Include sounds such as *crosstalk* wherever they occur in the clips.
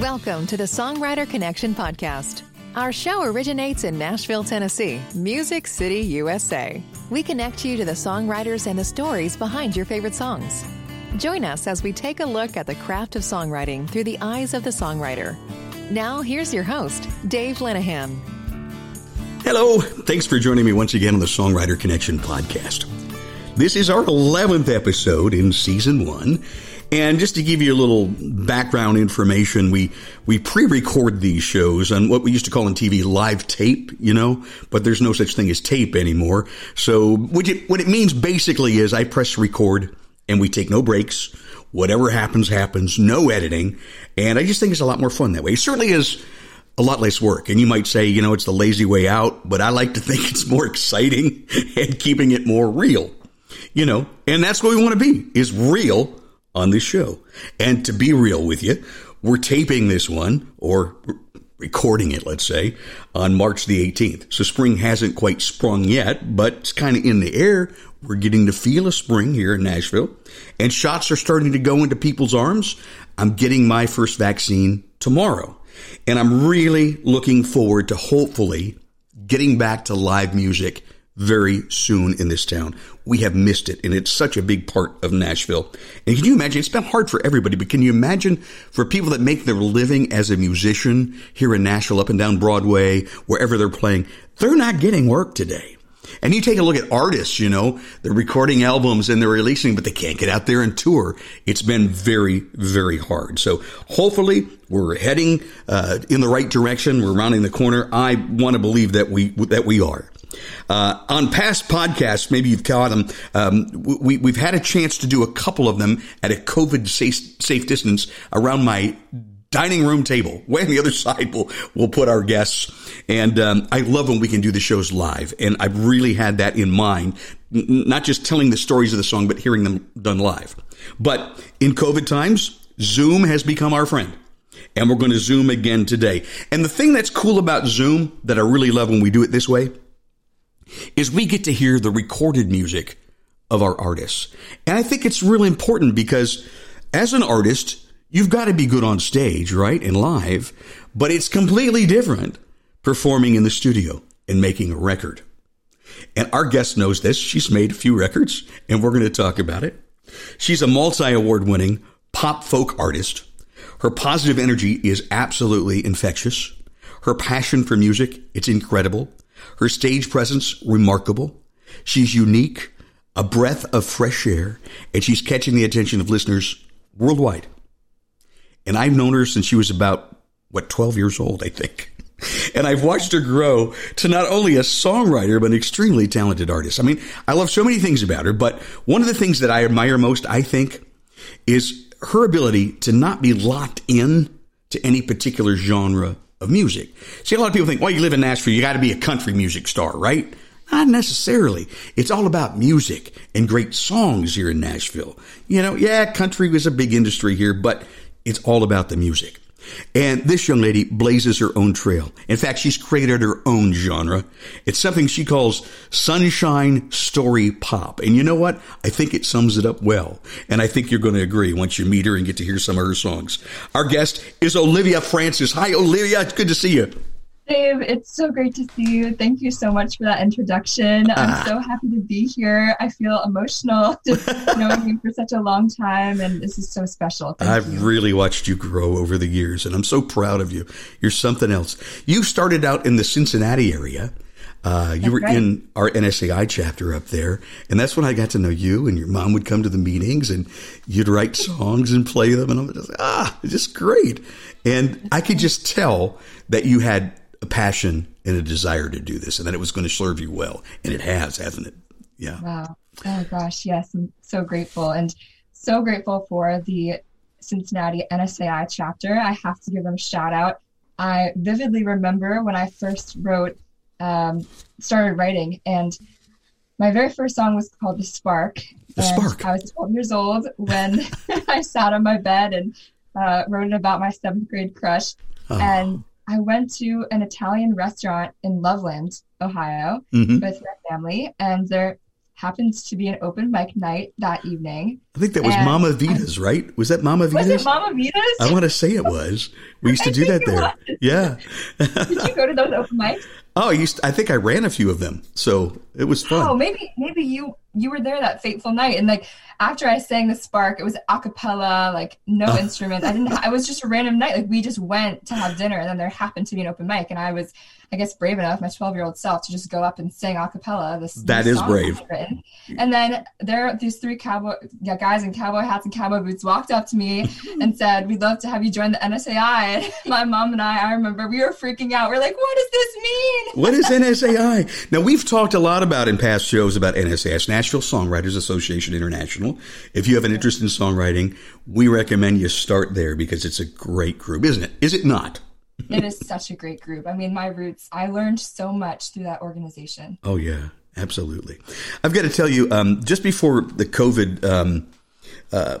Welcome to the Songwriter Connection podcast. Our show originates in Nashville, Tennessee, Music City, USA. We connect you to the songwriters and the stories behind your favorite songs. Join us as we take a look at the craft of songwriting through the eyes of the songwriter. Now, here's your host, Dave Lenahan. Hello. Thanks for joining me once again on the Songwriter Connection podcast. This is our 11th episode in season one. And just to give you a little background information, we, we pre-record these shows on what we used to call in TV live tape, you know, but there's no such thing as tape anymore. So what it, what it means basically is I press record and we take no breaks. Whatever happens, happens. No editing. And I just think it's a lot more fun that way. It certainly is a lot less work. And you might say, you know, it's the lazy way out, but I like to think *laughs* it's more exciting and keeping it more real. You know, and that's what we want to be is real on this show. And to be real with you, we're taping this one or recording it, let's say, on March the 18th. So spring hasn't quite sprung yet, but it's kind of in the air. We're getting to feel a spring here in Nashville and shots are starting to go into people's arms. I'm getting my first vaccine tomorrow and I'm really looking forward to hopefully getting back to live music very soon in this town. We have missed it, and it's such a big part of Nashville. And can you imagine? It's been hard for everybody, but can you imagine for people that make their living as a musician here in Nashville, up and down Broadway, wherever they're playing, they're not getting work today. And you take a look at artists, you know, they're recording albums and they're releasing, but they can't get out there and tour. It's been very, very hard. So hopefully we're heading uh, in the right direction. We're rounding the corner. I want to believe that we that we are. Uh, on past podcasts, maybe you've caught them. Um, we, we've had a chance to do a couple of them at a COVID safe, safe distance around my dining room table. *laughs* Way on the other side, we'll, we'll put our guests. And um, I love when we can do the shows live. And I've really had that in mind, N- not just telling the stories of the song, but hearing them done live. But in COVID times, Zoom has become our friend. And we're going to Zoom again today. And the thing that's cool about Zoom that I really love when we do it this way is we get to hear the recorded music of our artists. And I think it's really important because as an artist, you've got to be good on stage, right? And live, but it's completely different performing in the studio and making a record. And our guest knows this. She's made a few records and we're going to talk about it. She's a multi award winning pop folk artist. Her positive energy is absolutely infectious. Her passion for music, it's incredible. Her stage presence, remarkable. She's unique, a breath of fresh air, and she's catching the attention of listeners worldwide. And I've known her since she was about, what, 12 years old, I think. *laughs* And I've watched her grow to not only a songwriter, but an extremely talented artist. I mean, I love so many things about her, but one of the things that I admire most, I think, is her ability to not be locked in to any particular genre of music. See, a lot of people think, well, you live in Nashville, you got to be a country music star, right? Not necessarily. It's all about music and great songs here in Nashville. You know, yeah, country was a big industry here, but it's all about the music. And this young lady blazes her own trail. In fact, she's created her own genre. It's something she calls sunshine story pop. And you know what? I think it sums it up well. And I think you're going to agree once you meet her and get to hear some of her songs. Our guest is Olivia Frances. Hi, Olivia. It's good to see you. Dave, it's so great to see you. Thank you so much for that introduction. I'm ah. so happy to be here. I feel emotional *laughs* just *laughs* knowing you for such a long time, and this is so special. Thank I've you. really watched you grow over the years, and I'm so proud of you. You're something else. You started out in the Cincinnati area. Uh, you that's were right. in our NSAI chapter up there, and that's when I got to know you. And your mom would come to the meetings, and you'd write songs and play them, and I'm just ah, just great. And I could just tell that you had a passion and a desire to do this and that it was going to serve you well. And it has, hasn't it? Yeah. Wow. Oh gosh, yes. I'm so grateful and so grateful for the Cincinnati NSAI chapter. I have to give them a shout out. I vividly remember when I first wrote, um, started writing, and my very first song was called The Spark. The and Spark. I was 12 years old when *laughs* I sat on my bed and uh, wrote it about my seventh grade crush. Oh. And I went to an Italian restaurant in Loveland, Ohio, mm-hmm. with my family, and there happens to be an open mic night that evening. I think that was And Mama Vita's, right? Was that Mama Vita's? Was it Mama Vita's? I want to say it was. We used to I do that there. was. Yeah. Did you go to those open mics? *laughs* Oh, I used. I think I ran a few of them, so it was fun. Oh, maybe maybe you you were there that fateful night, and like after I sang the spark, it was a cappella, like no instruments. I didn't. It was just a random night. Like we just went to have dinner, and then there happened to be an open mic, and I was, I guess, brave enough, my twelve year old self, to just go up and sing a cappella. This That new is brave. And then there, these three cowboy yeah, guys in cowboy hats and cowboy boots walked up to me *laughs* and said, "We'd love to have you join the NSAI." And *laughs* my mom and I, I remember, we were freaking out. We're like, "What does this mean?" *laughs* What is NSAI? Now, we've talked a lot about in past shows about NSAI, it's Nashville Songwriters Association International. If you have an interest in songwriting, we recommend you start there because it's a great group, isn't it? Is it not? it is such a great group. I mean, my roots, I learned so much through that organization. Oh, yeah, absolutely. I've got to tell you, um, just before the COVID um, uh,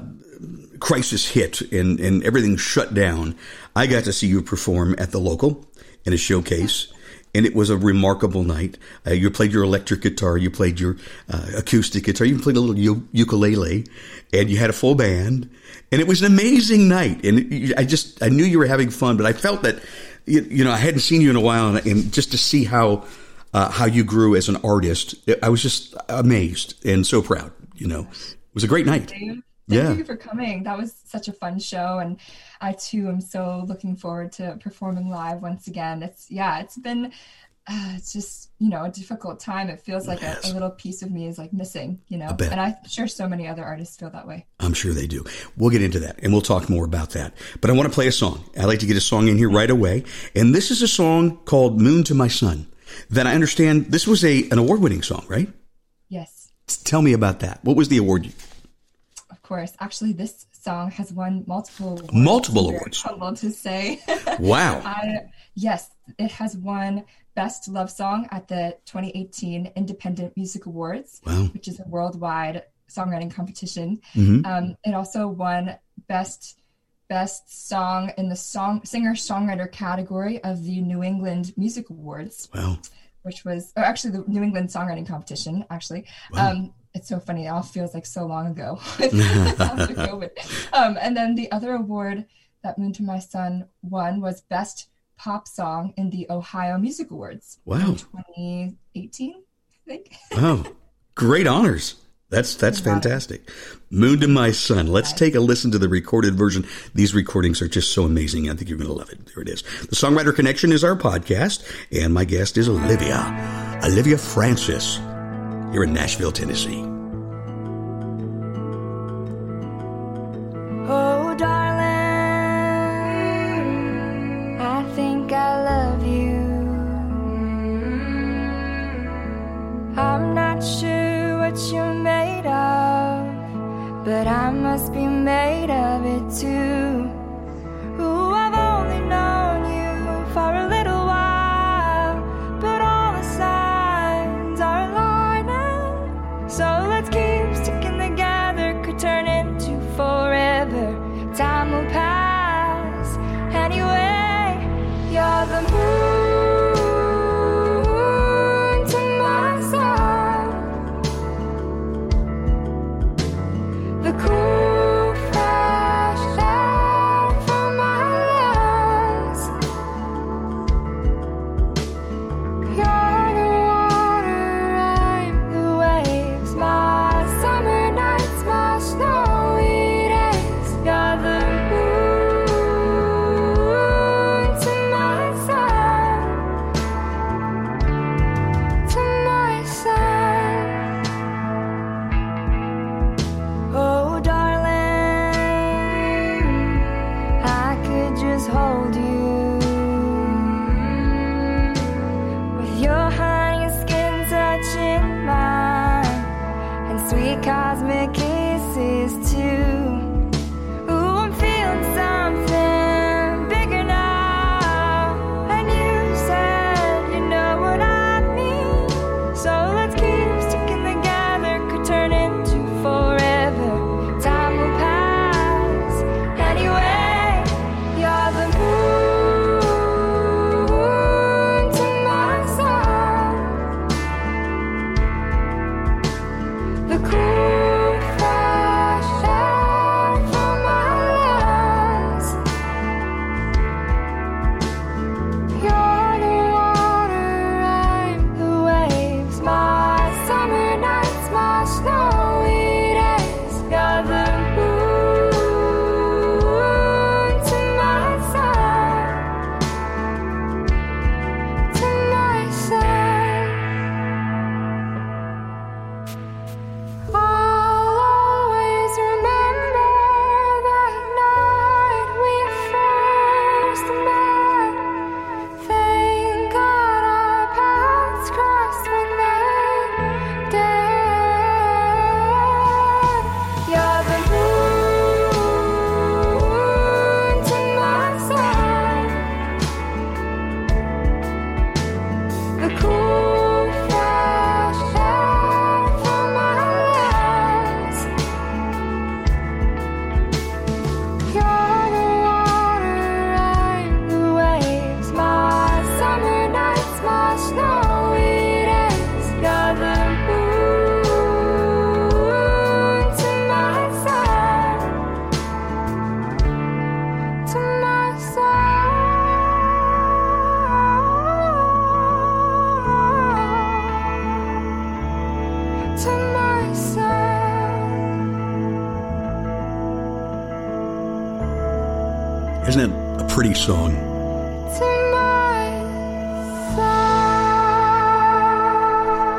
crisis hit and, and everything shut down, I got to see you perform at the local in a showcase. And it was a remarkable night. Uh, you played your electric guitar, you played your uh, acoustic guitar, you played a little u- ukulele, and you had a full band. And it was an amazing night. And it, I just, I knew you were having fun, but I felt that, you, you know, I hadn't seen you in a while, and, and just to see how uh, how you grew as an artist, I was just amazed and so proud. You know, it was a great night. Thank you. Yeah. Thank you for coming. That was such a fun show. And I too am so looking forward to performing live once again. It's, yeah, it's been, uh, it's just, you know, a difficult time. It feels like a, a little piece of me is like missing, you know, and I'm sure so many other artists feel that way. I'm sure they do. We'll get into that and we'll talk more about that. But I want to play a song. I like to get a song in here right away. And this is a song called Moon to My Sun that I understand this was a an award winning song, right? Yes, Tell me about that. What was the award? you- of course. Actually, this song has won multiple awards. Multiple awards. Humbled to say. *laughs* Wow. I yes, it has won Best Love Song at the 2018 Independent Music Awards, Wow. which is a worldwide songwriting competition. Mhm. Um, it also won Best Best Song in the song singer songwriter category of the New England Music Awards, Wow. which was or actually the New England Songwriting Competition. Actually, Wow. um, it's so funny. It all feels like so long ago *laughs* *laughs* after COVID. Um, and then the other award that Moon to My Sun won was Best Pop Song in the Ohio Music Awards. Wow. in 2018, I think. Wow. Great honors. That's that's fantastic. Moon to my Sun. Let's take a listen to the recorded version. These recordings are just so amazing. I think you're going to love it. There it is. The Songwriter Connection is our podcast, and my guest is Olivia. Olivia Frances. Here in Nashville, Tennessee. Oh, darling, I think I love you. I'm not sure what you're made of, but I must be made of it too. Song?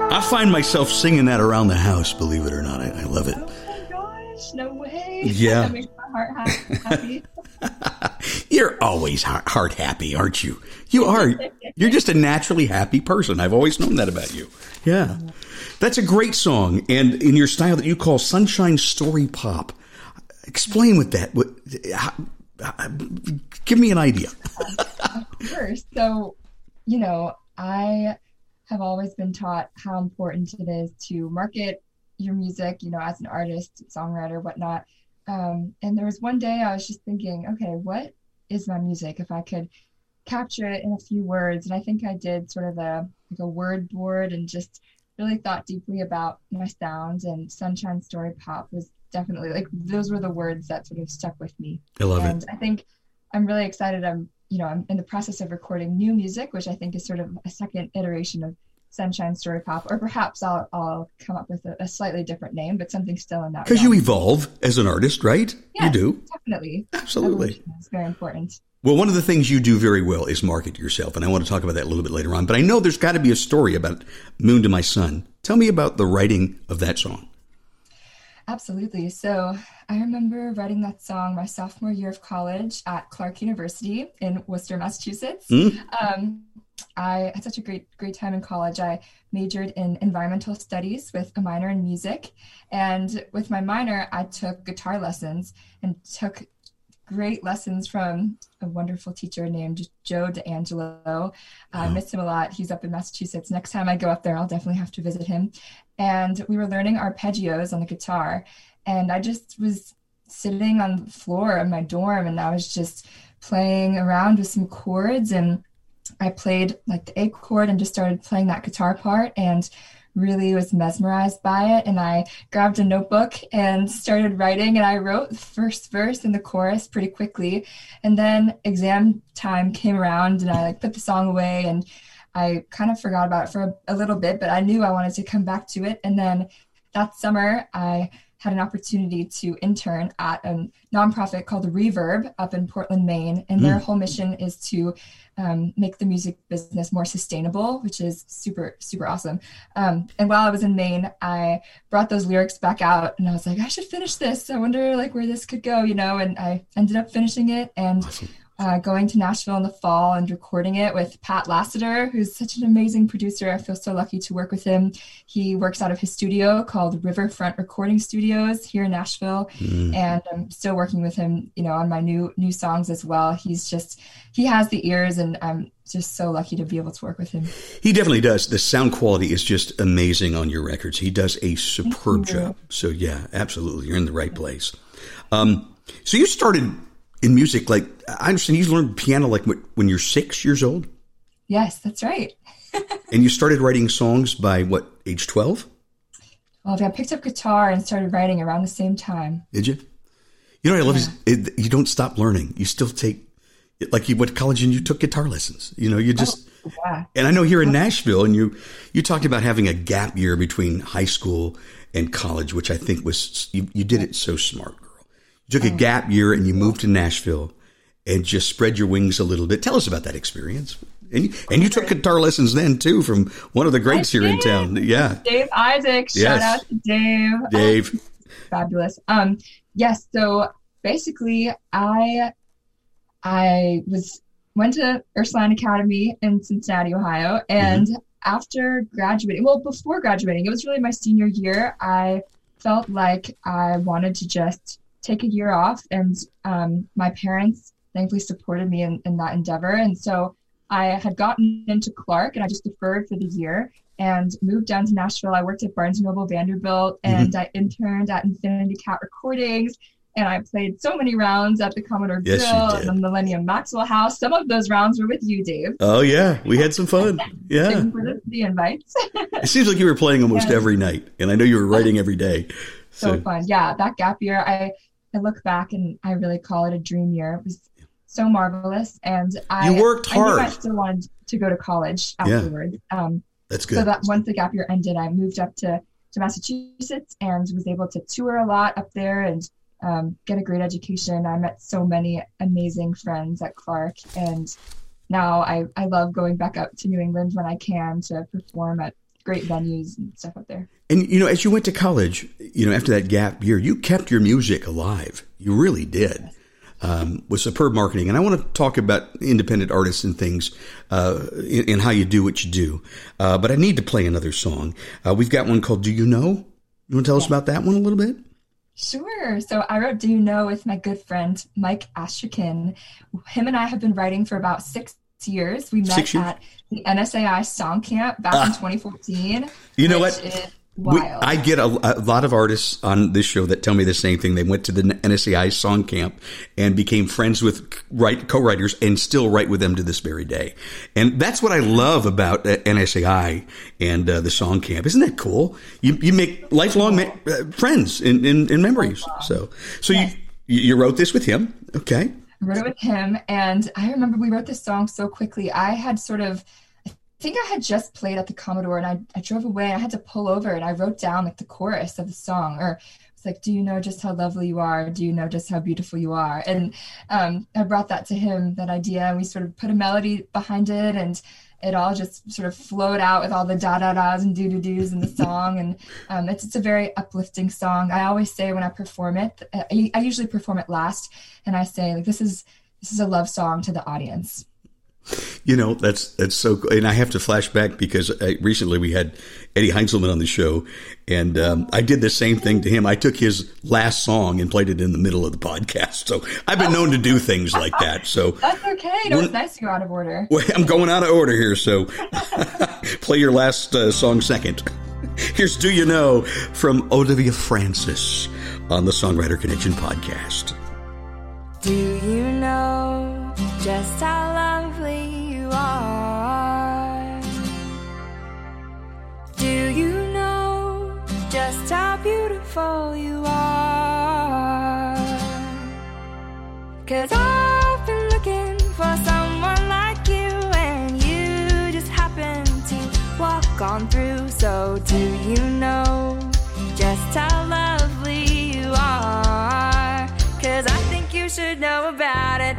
I find myself singing that around the house, believe it or not. I, I love it. Oh my gosh, no way. Yeah. that makes my heart happy. *laughs* You're always heart, heart happy, aren't you? You are. You're just a naturally happy person. I've always known that about you. Yeah. That's a great song. And in your style that you call sunshine story pop. Explain what that, what, give me an idea. First, so, you know, I have always been taught how important it is to market your music, you know, as an artist, songwriter, whatnot. Um, and there was one day I was just thinking, okay, what is my music? If I could capture it in a few words. And I think I did sort of a like a word board and just really thought deeply about my sound and Sunshine Story Pop was definitely like those were the words that sort of stuck with me I love and it. I think I'm really excited. I'm, you know, I'm in the process of recording new music, which I think is sort of a second iteration of Sunshine Story Pop, or perhaps I'll I'll come up with a, a slightly different name, but something still in that. Because you evolve as an artist, right? Yeah. You do. definitely Absolutely. Is very important. Well, one of the things you do very well is market yourself, and I want to talk about that a little bit later on. But I know there's got to be a story about Moon to My Sun. Tell me about the writing of that song. Absolutely. So I remember writing that song my sophomore year of college at Clark University in Worcester, Massachusetts. Um, I had such a great, great time in college. I majored in environmental studies with a minor in music. And with my minor, I took guitar lessons and took great lessons from a wonderful teacher named Joe DeAngelo. I uh, miss him a lot. He's up in Massachusetts. Next time I go up there, I'll definitely have to visit him. And we were learning arpeggios on the guitar. And I just was sitting on the floor of my dorm and I was just playing around with some chords and I played like the A chord and just started playing that guitar part and really was mesmerized by it. And I grabbed a notebook and started writing. And I wrote the first verse and the chorus pretty quickly. And then exam time came around and I like put the song away and I kind of forgot about it for a, a little bit, but I knew I wanted to come back to it. And then that summer, I had an opportunity to intern at a nonprofit called Reverb up in Portland, Maine. And their whole mission is to um, make the music business more sustainable, which is super, super awesome. Um, and while I was in Maine, I brought those lyrics back out and I was like, I should finish this. I wonder like where this could go, you know, and I ended up finishing it and uh, going to Nashville in the fall and recording it with Pat Lassiter, who's such an amazing producer. I feel so lucky to work with him. He works out of his studio called Riverfront Recording Studios here in Nashville, and I'm still working with him, you know, on my new new songs as well. He's just he has the ears, and I'm just so lucky to be able to work with him. He definitely does. The sound quality is just amazing on your records. He does a superb job. So yeah, absolutely, you're in the right place. Um, so you started in music, like I understand you learned piano like when you're six years old, Yes, that's right. *laughs* and you started writing songs by what age twelve? Well, I picked up guitar and started writing around the same time. Did you? You know what I love is it, you don't stop learning. You still take like you went to college and you took guitar lessons. You know, you just oh, Yeah. And I know here in Nashville, and you you talked about having a gap year between high school and college, which I think was you, you did it so smart, took a mm. gap year and you moved to Nashville and just spread your wings a little bit. Tell us about that experience. And you, and you took guitar lessons then too from one of the greats here in town. Yeah, Dave Isaac, shout Yes. out to Dave. Oh, Dave. fabulous. Um, yes. So basically, I I was went to Ursuline Academy in Cincinnati, Ohio, mm-hmm. and after graduating, well, before graduating, it was really my senior year. I felt like I wanted to just take a year off, and um, my parents thankfully supported me in, in that endeavor, and so. I had gotten into Clark and I just deferred for the year and moved down to Nashville. I worked at Barnes Noble Vanderbilt and I interned at Infinity Cat Recordings. And I played so many rounds at the Commodore Yes, Grill and the Millennium Maxwell House. Some of those rounds were with you, Dave. Oh yeah, we had some fun. Yeah, Thank you for the, the invites. it seems like you were playing almost *laughs* Yes. every night, and I know you were writing every day. so So fun. Yeah, that gap year, I, I look back and I really call it a dream year. It was so marvelous. And I, You worked I knew I still wanted to go to college Yeah. afterwards. Um, that's good. So that once the gap year ended, I moved up to to Massachusetts and was able to tour a lot up there and um, get a great education. I met so many amazing friends at Clark, and now I, I love going back up to New England when I can to perform at great venues and stuff up there. And you know, as you went to college, you know, after that gap year, you kept your music alive. You really did. Um, with superb marketing, and I want to talk about independent artists and things, uh, and, how you do what you do. Uh, but I need to play another song. Uh, we've got one called "Do You Know." You want to tell us about that one a little bit? Sure. So I wrote Do You Know with my good friend Mike Astrakin. Him and I have been writing for about six years. We met at the NSAI Song Camp back in ah. 2014. You know what? We, I get a, a, lot of artists on this show that tell me the same thing. They went to the NSAI song camp and became friends with write, co-writers and still write with them to this very day. And that's what I love about uh, NSAI and uh, the song camp. Isn't that cool? You, you make lifelong ma- uh, friends and, and, memories. So, so yes. you, you wrote this with him. Okay. I wrote it with him. And I remember we wrote this song so quickly. I had sort of I think I had just played at the Commodore and I, I drove away and I had to pull over and I wrote down like the chorus of the song or it's like, do you know just how lovely you are? Do you know just how beautiful you are? And um, I brought that to him, that idea, and we sort of put a melody behind it and it all just sort of flowed out with all the da da da's and do do do's in the song. And um, it's, it's a very uplifting song. I always say when I perform it, I, I usually perform it last and I say like, this is, this is a love song to the audience. You know, that's that's so cool. And I have to flash back because I, recently we had Eddie Heinzelman on the show, and um, I did the same thing to him. I took his last song and played it in the middle of the podcast. So I've been known to do things like that. So *laughs* that's okay. It was nice to go out of order. *laughs* Well, I'm going out of order here, so *laughs* play your last uh, song second. Here's Do You Know from Olivia Frances on the Songwriter Connection podcast. Do you know just how lovely you Do you know just how beautiful you are? Cause I've been looking for someone like you, and you just happen to walk on through. So, do you know just how lovely you are? Cause I think you should know about it.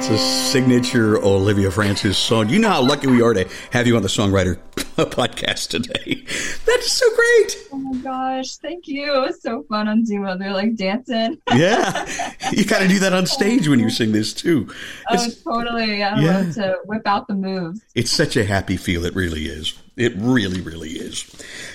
That's a signature Olivia Frances song. You know how lucky we are to have you on the Songwriter *laughs* podcast today. That's so great. Oh gosh, thank you. It was so fun on Zoom. They're like dancing. *laughs* yeah, you got to do that on stage when you *laughs* sing this too. Oh, It's, totally. I Yeah. love to whip out the moves. it's such a happy feel. It really is. It really, really is.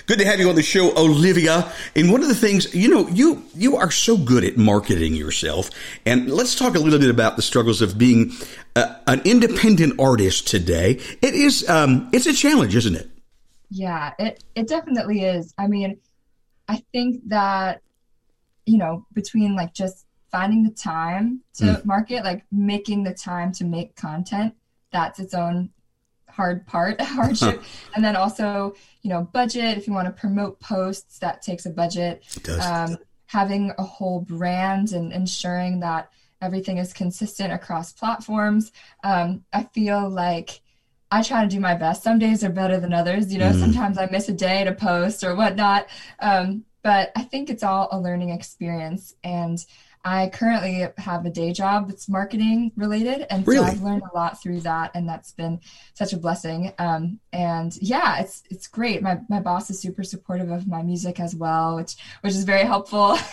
Good to have you on the show, Olivia. And one of the things, you know, you you are so good at marketing yourself. And let's talk a little bit about the struggles of being uh, an independent artist today. It is, um, it's a challenge, isn't it? Yeah, it it definitely is. I mean, I think that you know, between like just finding the time to market, like making the time to make content, that's its own hard part, *laughs* hardship. *laughs* and then also, you know, budget, if you want to promote posts, that takes a budget. It does. Um, having a whole brand and ensuring that everything is consistent across platforms. Um, I feel like I try to do my best. Some days are better than others. You know, Mm. sometimes I miss a day to post or whatnot. Um, but I think it's all a learning experience. And I currently have a day job that's marketing related. And Really? so I've learned a lot through that. And that's been such a blessing. Um, and yeah, it's it's great. My my boss is super supportive of my music as well, which which is very helpful. *laughs*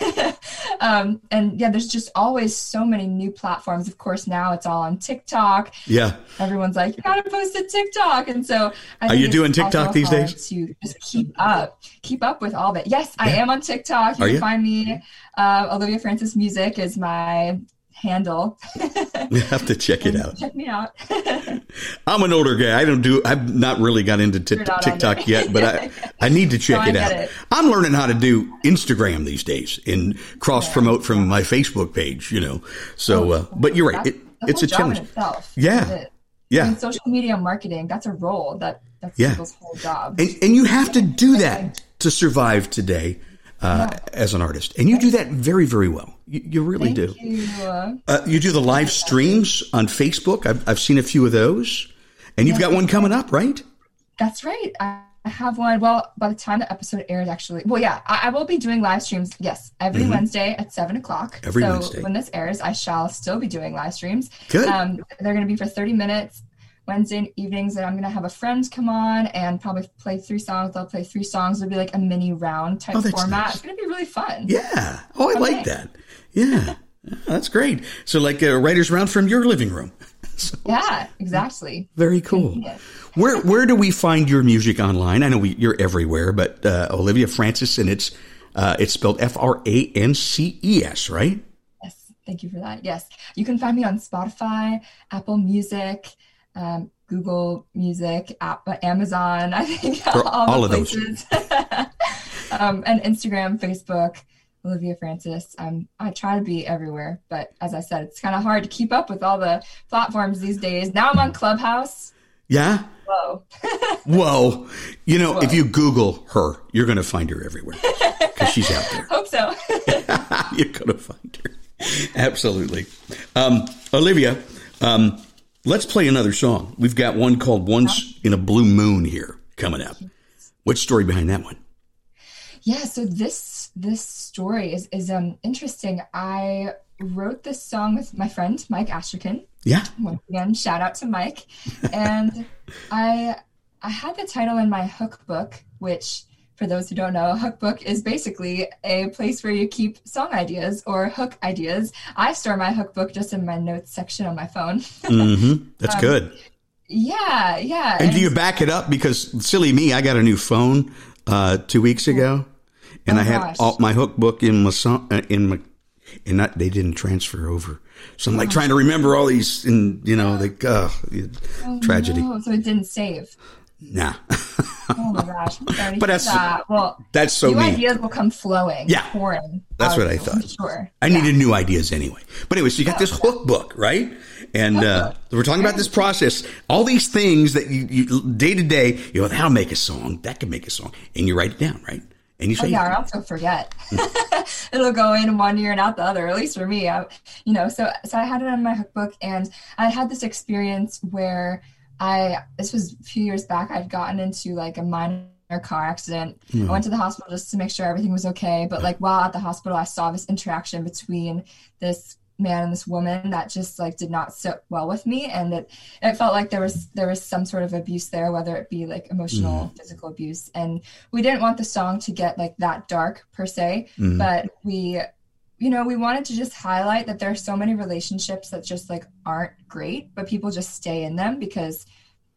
um, and yeah, there's just always so many new platforms. Of course, now it's all on TikTok. yeah. Everyone's like, you gotta post to TikTok, and so I Are you doing TikTok these days? To just keep up, keep up with all it. Yes, I am on TikTok. You Are can you? find me. Uh, Olivia Frances Music is my handle. You have to check it out. Check me out. *laughs* I'm an older guy. I don't do. I've not really got into not TikTok yet, but I *laughs* I need to check No, it out. it. I'm learning how to do Instagram these days and cross promote from my Facebook page. You know, so uh, but you're right. It, it's a whole job in challenge. itself. Yeah. it? I Yeah, mean, social media marketing, that's a role that that's Yeah. people's whole job. and and you have to do that to survive today uh, as an artist, and you do that very very well. You, you really Thank do. you. Uh, you do the live streams on Facebook. I've I've seen a few of those, and you've got one coming up, right? That's right. I have one. Well, by the time the episode airs, actually, well, yeah, I, I will be doing live streams. Yes, every Wednesday at seven o'clock. Mm-hmm. Every so Wednesday. when this airs, I shall still be doing live streams. Good. Um, they're going to be for thirty minutes. Wednesday evenings, and I'm gonna have a friend come on and probably play three songs. They'll play three songs. It'll be like a mini round type Oh, format. nice. It's gonna be really fun. Yeah. Oh, I like that. Yeah. That's great. So, like a writer's round from your living room. *laughs* Yeah, exactly. Very cool. Where where do we find your music online? I know we, you're everywhere, but uh, Olivia Frances, and it's uh, it's spelled F R A N C E S, right? Yes, thank you for that. Yes, you can find me on Spotify, Apple Music, um, Google Music, app, Amazon. *laughs* I think all, all the of those. places. *laughs* um, and Instagram, Facebook, Olivia Frances. Um, I try to be everywhere, but as I said, it's kind of hard to keep up with all the platforms these days. Now I'm on Clubhouse. Yeah. Whoa. *laughs* Whoa. You know, if you Google her, you're going to find her everywhere because she's out there. *laughs* Hope so. *laughs* You're going to find her. Absolutely. Um, Olivia, um, let's play another song. We've got one called Once in a Blue Moon here coming up. What's the story behind that one? Yeah, so this this story is is um interesting. I wrote this song with my friend Mike Astrakan. Yeah. Once again, shout out to Mike. And *laughs* I I had the title in my hook book, which for those who don't know, a hook book is basically a place where you keep song ideas or hook ideas. I store my hook book just in my notes section on my phone. *laughs* Mm-hmm. That's good. yeah, yeah. And do you back it up? Because silly me, I got a new phone uh, two weeks ago, and Oh, I had gosh. all my hook book in my uh, in my and not, they didn't transfer over. So I'm like trying to remember all these, and you know, like uh, tragedy. Oh, so it didn't save. Nah, Oh my gosh. *laughs* But that's- that. Well, that's so new me. ideas will come flowing. Yeah. pouring. That's what I thought. Sure. I needed new ideas anyway. But anyway, so you got this hook book, right? And uh, we're talking about this process, all these things that you, you day to day, you know, that'll make a song, that can make a song, and you write it down, right? And you Oh, say, yeah, or else you'll forget. *laughs* It'll go in one ear and out the other. At least for me, I, you know. So, so I had it on my hookbook, and I had this experience where I. This was a few years back. I'd gotten into like a minor car accident. I mm-hmm. went to the hospital just to make sure everything was okay. But like while at the hospital, I saw this interaction between this man and this woman that just like did not sit well with me and it it felt like there was there was some sort of abuse there whether it be like emotional mm. physical abuse and we didn't want the song to get like that dark per se mm. but we you know we wanted to just highlight that there are so many relationships that just like aren't great but people just stay in them because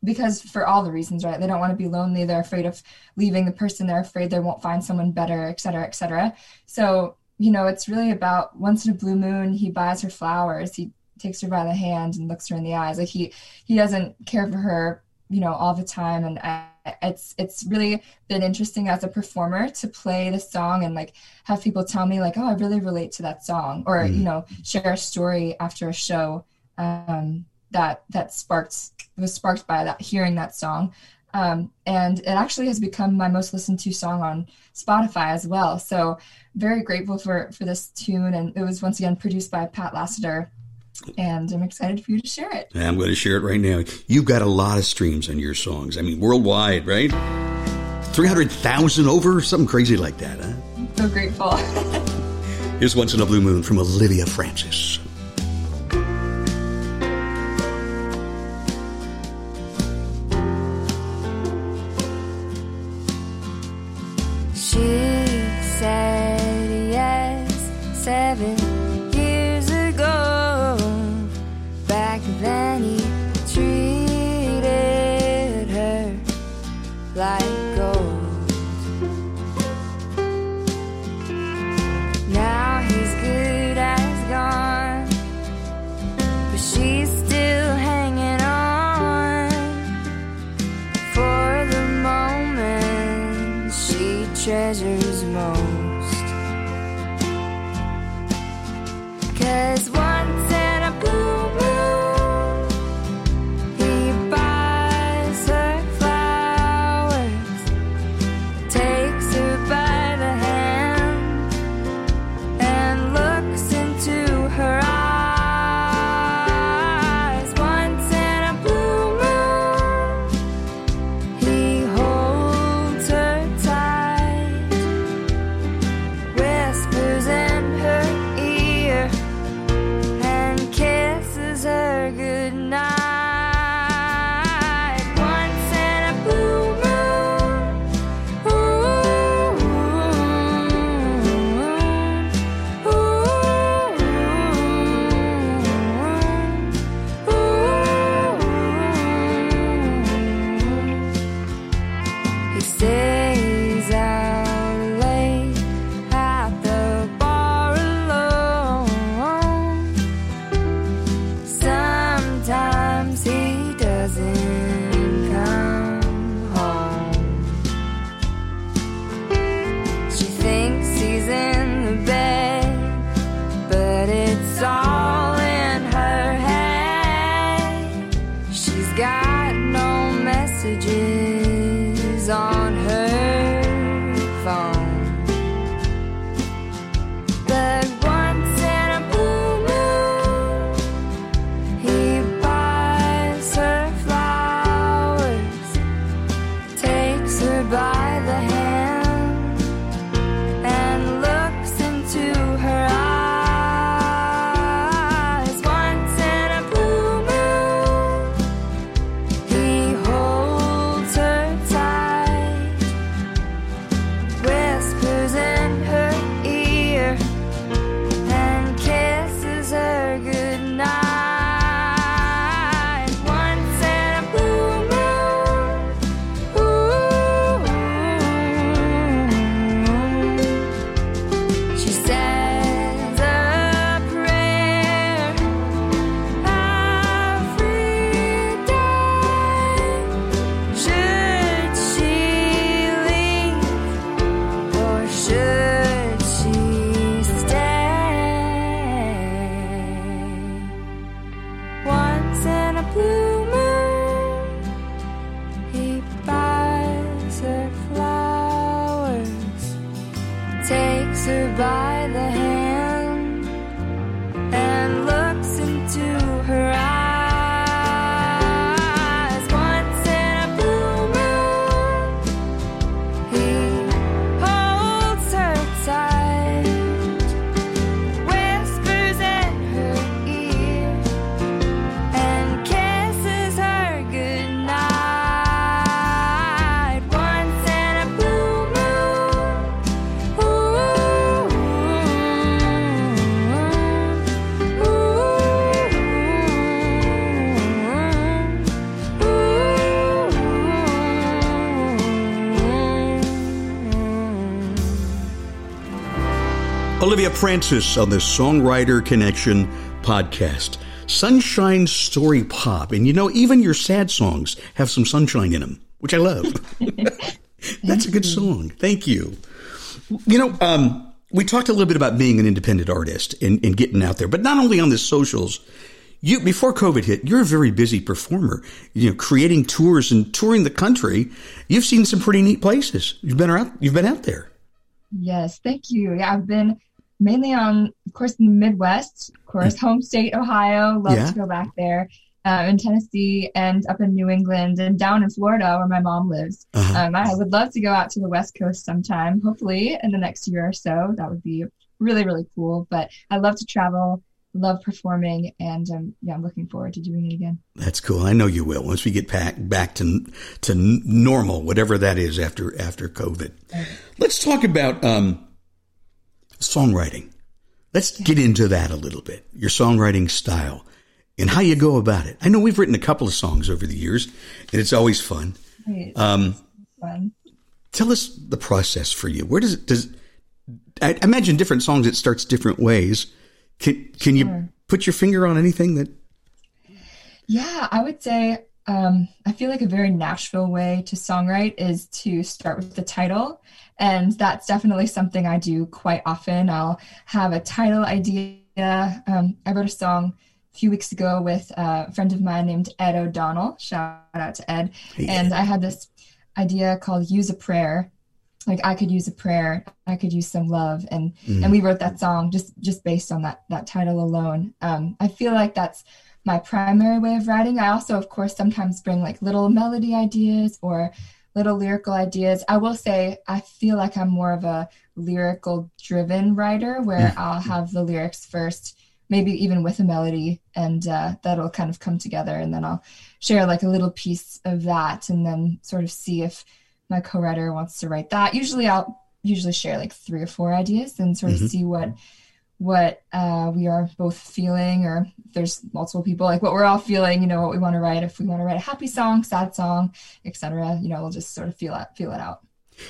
because for all the reasons right they don't want to be lonely they're afraid of leaving the person they're afraid they won't find someone better et cetera et cetera so you know, it's really about once in a blue moon, he buys her flowers. He takes her by the hand and looks her in the eyes. Like he he doesn't care for her, you know, all the time. And I, it's it's really been interesting as a performer to play the song and like have people tell me like, oh, I really relate to that song, or mm. you know, share a story after a show um, that that sparked was sparked by that hearing that song. Um, and it actually has become my most listened to song on Spotify as well. So very grateful for for this tune, and it was once again produced by Pat Lassiter. And I'm excited for you to share it. I'm going to share it right now. You've got a lot of streams on your songs. I mean, worldwide, right? 300,000 over, something crazy like that, huh? I'm so grateful. *laughs* Here's Once in a Blue Moon from Olivia Frances. seven years ago. Back then, he treated her like. Olivia Frances on the Songwriter Connection podcast. Sunshine Story Pop. And you know, even your sad songs have some sunshine in them, which I love. *laughs* That's a good song. Thank you. You know, um, we talked a little bit about being an independent artist and, and getting out there, but not only on the socials. You before COVID hit, you're a very busy performer. You know, creating tours and touring the country. You've seen some pretty neat places. You've been out. You've been out there. Yes, thank you. I've been mainly on, of course, in the Midwest, of course, mm. home state, Ohio. Love yeah. to go back there. Uh, in Tennessee and up in New England and down in Florida where my mom lives. Uh-huh. Um, I would love to go out to the West Coast sometime, hopefully in the next year or so. That would be really, really cool. But I love to travel, love performing, and um, yeah, I'm looking forward to doing it again. That's cool. I know you will once we get back back to to normal, whatever that is after after COVID. Right. Let's talk about um, songwriting. Let's get into that a little bit. Your songwriting style and how you go about it. I know we've written a couple of songs over the years, and it's always fun. Um, fun. Tell us the process for you. Where does it does? I imagine different songs. It starts different ways. Can can sure. you put your finger on anything that? Yeah, I would say um, I feel like a very Nashville way to songwrite is to start with the title. And that's definitely something I do quite often. I'll have a title idea. Um, I wrote a song a few weeks ago with a friend of mine named Ed O'Donnell. Shout out to Ed. Yeah. And I had this idea called Use a Prayer. Like I could use a prayer, I could use some love, and mm. and we wrote that song just just based on that that title alone. Um, I feel like that's my primary way of writing. I also, of course, sometimes bring like little melody ideas or little lyrical ideas. I will say I feel like I'm more of a lyrical driven writer where mm-hmm. I'll have the lyrics first, maybe even with a melody, and uh, that'll kind of come together. And then I'll share like a little piece of that and then sort of see if my co writer wants to write that. Usually I'll usually share like three or four ideas and sort of mm-hmm. see what what uh, we are both feeling or there's multiple people like what we're all feeling you know what we want to write. If we want to write a happy song sad song etc you know we'll just sort of feel it feel it out.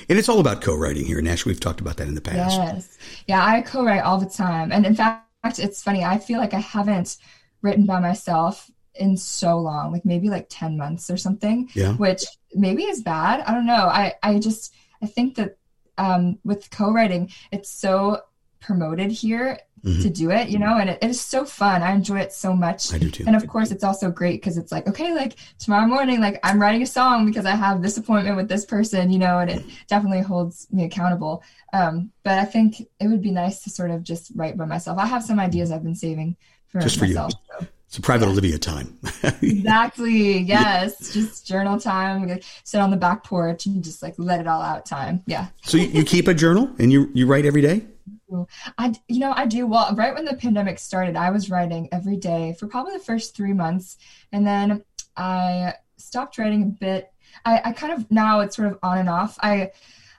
And it's all about co-writing here nash. We've talked about that in the past. Yes. Yeah i co-write all the time. And in fact it's funny i feel like i haven't written by myself in so long like maybe like 10 months or something yeah. which maybe is bad. I don't know. I i just i think that um, with co-writing it's so promoted here mm-hmm. to do it, you know, and it, it is so fun. I enjoy it so much. I do too. And of course, it's also great because it's like, okay, like tomorrow morning, like I'm writing a song because I have this appointment with this person, you know, and it definitely holds me accountable. Um, but I think it would be nice to sort of just write by myself. I have some ideas I've been saving for just myself, for you. So. It's a private yeah. Olivia time. *laughs* exactly. Yes. Yeah. Just journal time. Sit on the back porch and just like let it all out time. Yeah. so you, you keep a journal and you you write every day? I, you know, I do. Well, right when the pandemic started, I was writing every day for probably the first three months. And then I stopped writing a bit. I, I kind of, now it's sort of on and off. I,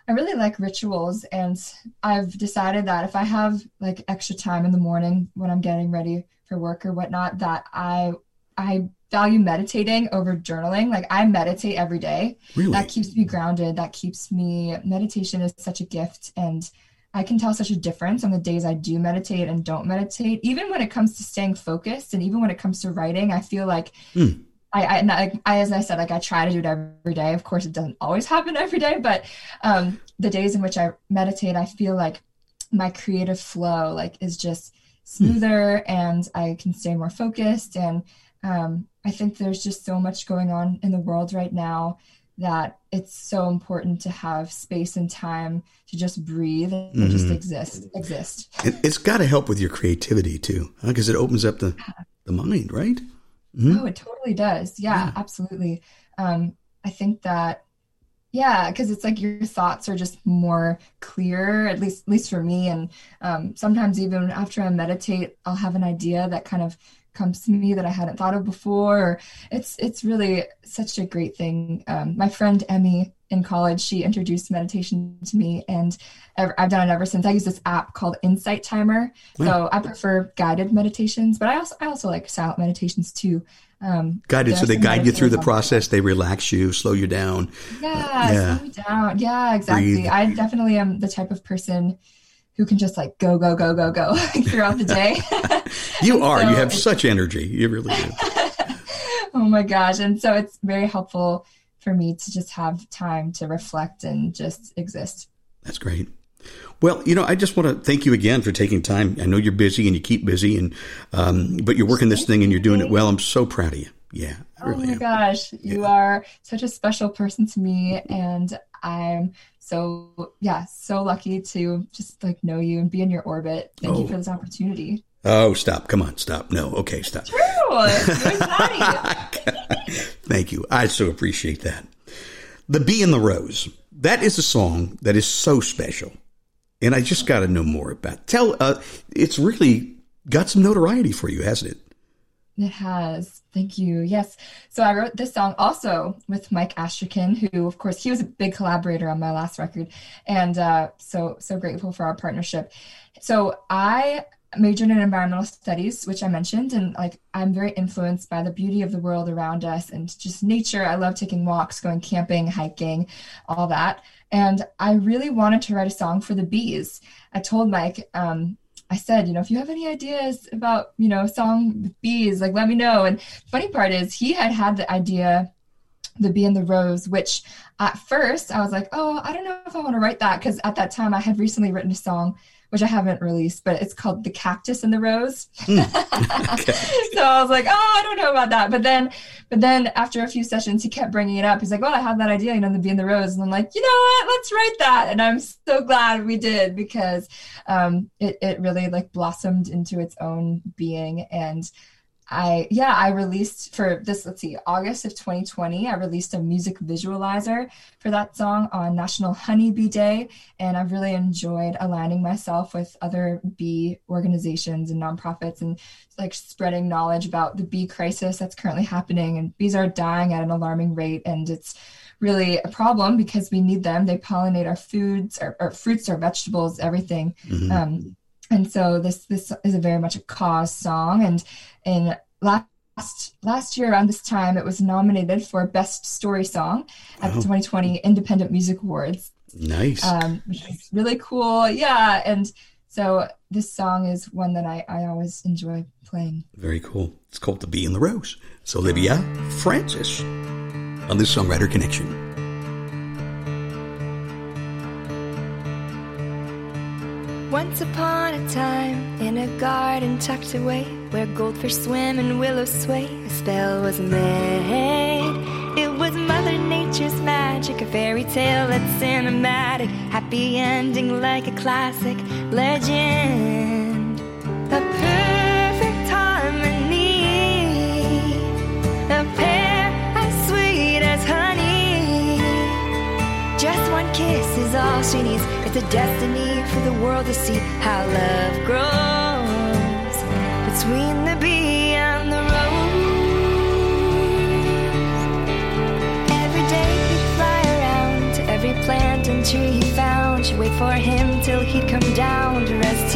I really like rituals and I've decided that if I have like extra time in the morning when I'm getting ready for work or whatnot, that I, I value meditating over journaling. Like I meditate every day. Really? That keeps me grounded. That keeps me, meditation is such a gift. And I can tell such a difference on the days I do meditate and don't meditate. Even when it comes to staying focused, and even when it comes to writing, I feel like mm. I, I, I, as I said, like I try to do it every day. Of course, it doesn't always *laughs* happen every day, but um, the days in which I meditate, I feel like my creative flow like is just smoother, mm. and I can stay more focused. And um, I think there's just so much going on in the world right now that it's so important to have space and time to just breathe and mm-hmm. just exist exist it, has got to help with your creativity too because huh? it opens up the the mind right mm-hmm. oh it totally does yeah, yeah. absolutely um, i think that yeah because it's like your thoughts are just more clear at least at least for me and um, sometimes even after i meditate i'll have an idea that kind of comes to me that I hadn't thought of before. It's it's really such a great thing. Um, my friend Emmy in college, she introduced meditation to me, and I've done it ever since. I use this app called Insight Timer. So mm. I prefer guided meditations, but I also I also like silent meditations too. Um, guided, so they guide you through the process. They relax you, slow you down. Yeah, uh, yeah. slow me down. Yeah, exactly. Breathe. I definitely am the type of person who can just like go, go, go, go, go *laughs* throughout the day. *laughs* you are. So you have such energy. You really do. *laughs* oh my gosh. And so it's very helpful for me to just have time to reflect and just exist. That's great. Well, you know, I just want to thank you again for taking time. I know you're busy and you keep busy, and um, but you're working this thing and you're doing it well. I'm so proud of you. Yeah. oh my am. gosh, you are such a special person to me, and I'm so yeah, so lucky to just like know you and be in your orbit. Thank oh. you for this opportunity. Oh, stop! Come on, stop! No, okay, stop. True. *laughs* Thank you. I so appreciate that. The Bee and the Rose. That is a song that is so special and I just got to know more about. Tell, uh, it's really got some notoriety for you, hasn't it? It has. Thank you. Yes. So I wrote this song also with Mike Astrachan, who, of course, he was a big collaborator on my last record, and uh, so so grateful for our partnership. So I majored in environmental studies, which I mentioned, and like I'm very influenced by the beauty of the world around us and just nature. I love taking walks, going camping, hiking, all that. And I really wanted to write a song for the bees. I told Mike, um, I said, you know, if you have any ideas about, you know, song with bees, like let me know. And funny part is he had had the idea, the bee and the rose, which at first I was like, oh, I don't know if I want to write that because at that time I had recently written a song which I haven't released, but it's called The Cactus and the Rose. Hmm. *laughs* okay. so I was like, oh, I don't know about that. But then, but then after a few sessions, he kept bringing it up. He's like, well, I had that idea, you know, the Bee and the Rose. And I'm like, you know what? Let's write that. And I'm so glad we did because um, it, it really like blossomed into its own being. And I yeah, I released for this, let's see, August of 2020, I released a music visualizer for that song on National Honeybee Day. And I've really enjoyed aligning myself with other bee organizations and nonprofits and like spreading knowledge about the bee crisis that's currently happening. And bees are dying at an alarming rate. And it's really a problem because we need them. They pollinate our foods, our, our fruits, our vegetables, everything. Mm-hmm. Um, and so this this is a very much a cause song. And in last last year around this time it was nominated for best story song at oh. the 2020 independent music awards. Nice. Um, which is really cool. Yeah. And so this song is one that I, I always enjoy playing. Very cool. It's called the bee and the rose. So olivia frances on this songwriter connection Once upon a time, in a garden tucked away, where goldfish swim and willows sway, a spell was made. It was Mother Nature's magic, a fairy tale that's cinematic, happy ending like a classic legend. A perfect harmony, a pair as sweet as honey. Just one kiss is all she needs. It's a destiny for the world to see how love grows between the bee and the rose. Every day he'd fly around to every plant and tree he found. She'd wait for him till he'd come down to rest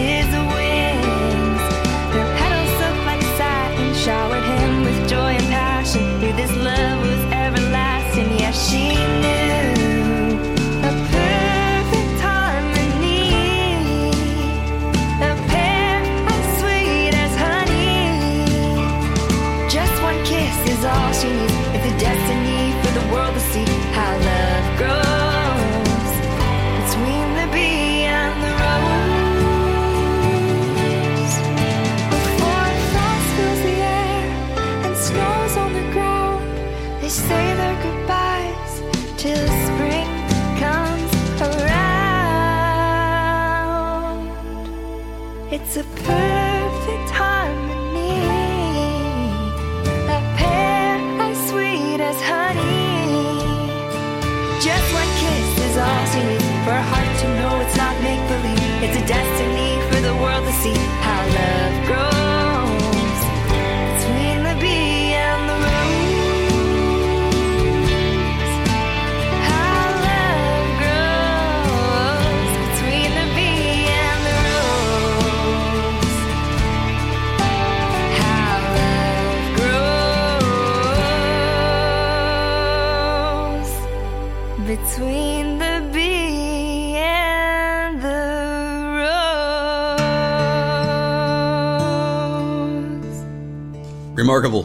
Remarkable.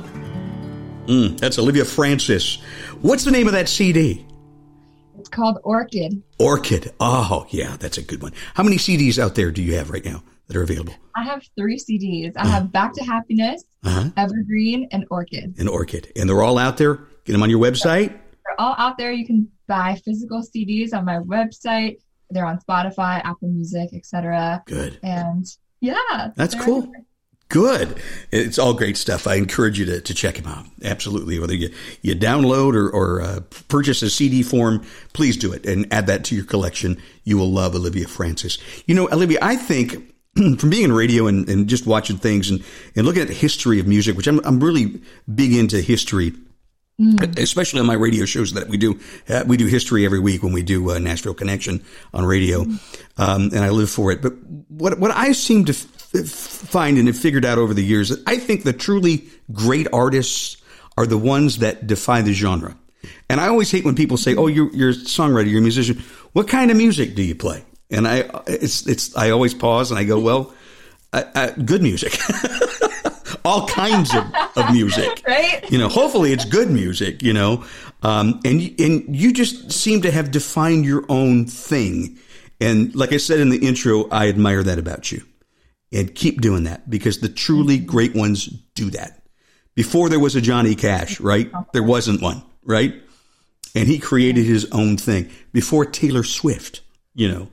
Mm, that's Olivia Frances. What's the name of that CD? It's called Orchid. Orchid. Oh, yeah, that's a good one. How many CDs out there do you have right now that are available? I have three CDs. I have Back to Happiness, Uh-huh. Evergreen, and Orchid. And Orchid. And they're all out there? Get them on your website? They're all out there. You can buy physical CDs on my website. They're on Spotify, Apple Music, etc. Good. And yeah, That's cool. Good. It's all great stuff. I encourage you to, to check him out. Absolutely. Whether you, you download or, or uh, purchase a CD form, please do it and add that to your collection. You will love Olivia Frances. You know, Olivia, I think *clears throat* from being in radio and, and just watching things and, and looking at the history of music, which I'm, I'm really big into history, especially on my radio shows that we do. Uh, we do history every week when we do uh, Nashville Connection on radio, um, and I live for it. But what what I seem to find and have figured out over the years, that I think the truly great artists are the ones that defy the genre. And I always hate when people say, "Oh, you're you're a songwriter, you're a musician. What kind of music do you play?" And I it's it's I always pause and I go, "Well, I, I, good music." *laughs* All kinds of, of music *laughs* Right? you know hopefully it's good music you know um, and and you just seem to have defined your own thing and like i said in the intro i admire that about you and keep doing that because the truly mm-hmm. great ones do that before there was a johnny cash right mm-hmm. there wasn't one right and he created his own thing before taylor swift you know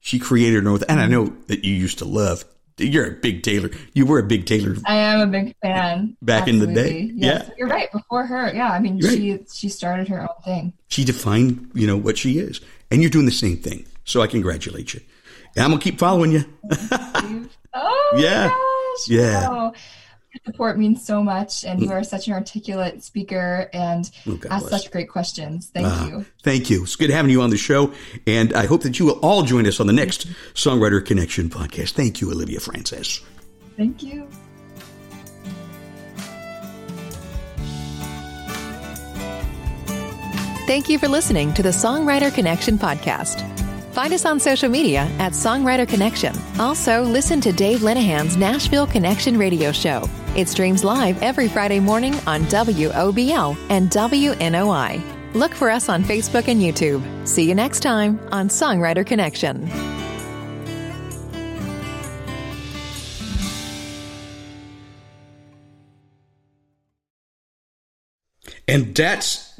she created her own and i mm-hmm. know that you used to love you're a big taylor you were a big taylor I am a big fan. Back in the day. Yes, Yeah. you're right. Before her, yeah. I mean, she she started her own thing. she defined, you know, what she is. And you're doing the same thing. So I congratulate you. And I'm going to keep following you. *laughs* Oh Yeah. gosh! Yeah. Wow. Your support means so much, and you are such an articulate speaker and Oh, ask bless. such great questions. Thank Ah, you. Thank you. It's good having you on the show. And I hope that you will all join us on the next Songwriter Connection podcast. Thank you, Olivia Frances. Thank you. Thank you for listening to the Songwriter Connection podcast. Find us on social media at Songwriter Connection. Also, listen to Dave Linehan's Nashville Connection radio show. It streams live every Friday morning on WOBL and WNOI. Look for us on Facebook and YouTube. See you next time on Songwriter Connection. And that's